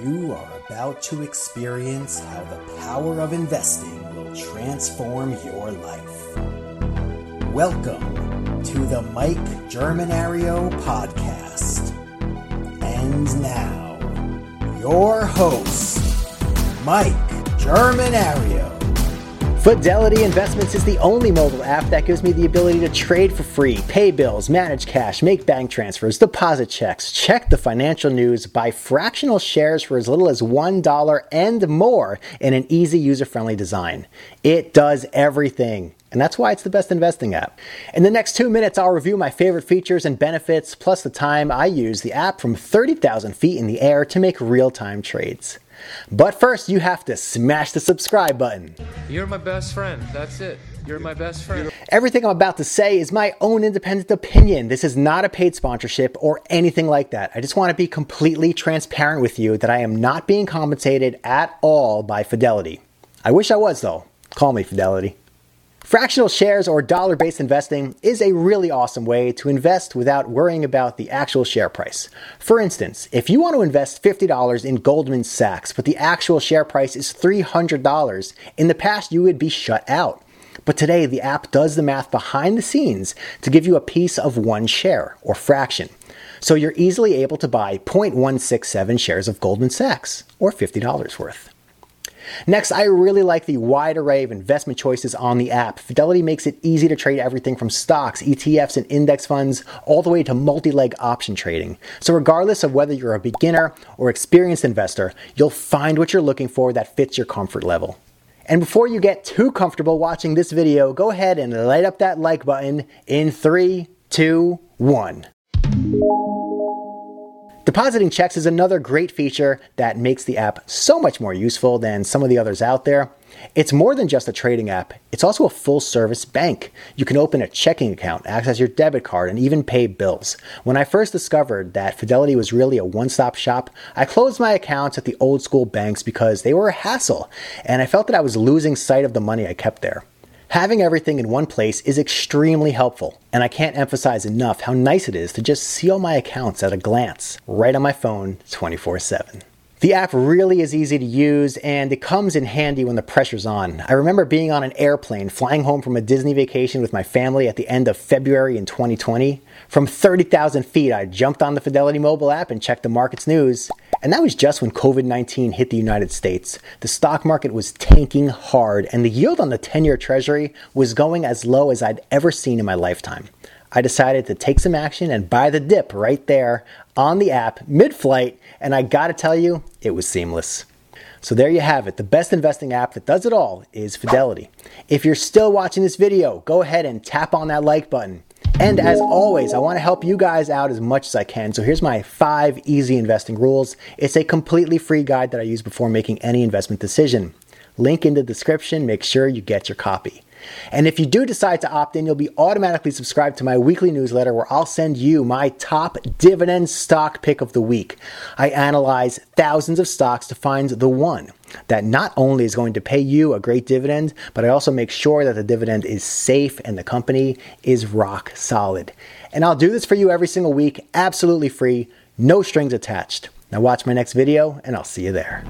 You are about to experience how the power of investing will transform your life. Welcome to the Mike Germinario podcast. And now, your host, Mike Germinario. Fidelity Investments is the only mobile app that gives me the ability to trade for free, pay bills, manage cash, make bank transfers, deposit checks, check the financial news, buy fractional shares for as little as $1 and more in an easy user friendly design. It does everything. And that's why it's the best investing app. In the next two minutes, I'll review my favorite features and benefits, plus the time I use the app from 30,000 feet in the air to make real time trades. But first, you have to smash the subscribe button. You're my best friend. That's it. You're my best friend. Everything I'm about to say is my own independent opinion. This is not a paid sponsorship or anything like that. I just want to be completely transparent with you that I am not being compensated at all by Fidelity. I wish I was, though. Call me Fidelity. Fractional shares or dollar based investing is a really awesome way to invest without worrying about the actual share price. For instance, if you want to invest $50 in Goldman Sachs, but the actual share price is $300, in the past you would be shut out. But today, the app does the math behind the scenes to give you a piece of one share or fraction. So you're easily able to buy 0.167 shares of Goldman Sachs or $50 worth. Next, I really like the wide array of investment choices on the app. Fidelity makes it easy to trade everything from stocks, ETFs, and index funds, all the way to multi leg option trading. So, regardless of whether you're a beginner or experienced investor, you'll find what you're looking for that fits your comfort level. And before you get too comfortable watching this video, go ahead and light up that like button in three, two, one. Depositing checks is another great feature that makes the app so much more useful than some of the others out there. It's more than just a trading app, it's also a full service bank. You can open a checking account, access your debit card, and even pay bills. When I first discovered that Fidelity was really a one stop shop, I closed my accounts at the old school banks because they were a hassle, and I felt that I was losing sight of the money I kept there. Having everything in one place is extremely helpful, and I can't emphasize enough how nice it is to just see all my accounts at a glance, right on my phone 24 7. The app really is easy to use and it comes in handy when the pressure's on. I remember being on an airplane flying home from a Disney vacation with my family at the end of February in 2020. From 30,000 feet, I jumped on the Fidelity mobile app and checked the market's news. And that was just when COVID 19 hit the United States. The stock market was tanking hard and the yield on the 10 year treasury was going as low as I'd ever seen in my lifetime. I decided to take some action and buy the dip right there on the app mid flight, and I gotta tell you, it was seamless. So there you have it. The best investing app that does it all is Fidelity. If you're still watching this video, go ahead and tap on that like button. And as always, I want to help you guys out as much as I can. So here's my five easy investing rules. It's a completely free guide that I use before making any investment decision. Link in the description. Make sure you get your copy. And if you do decide to opt in, you'll be automatically subscribed to my weekly newsletter where I'll send you my top dividend stock pick of the week. I analyze thousands of stocks to find the one that not only is going to pay you a great dividend, but I also make sure that the dividend is safe and the company is rock solid. And I'll do this for you every single week, absolutely free, no strings attached. Now watch my next video and I'll see you there.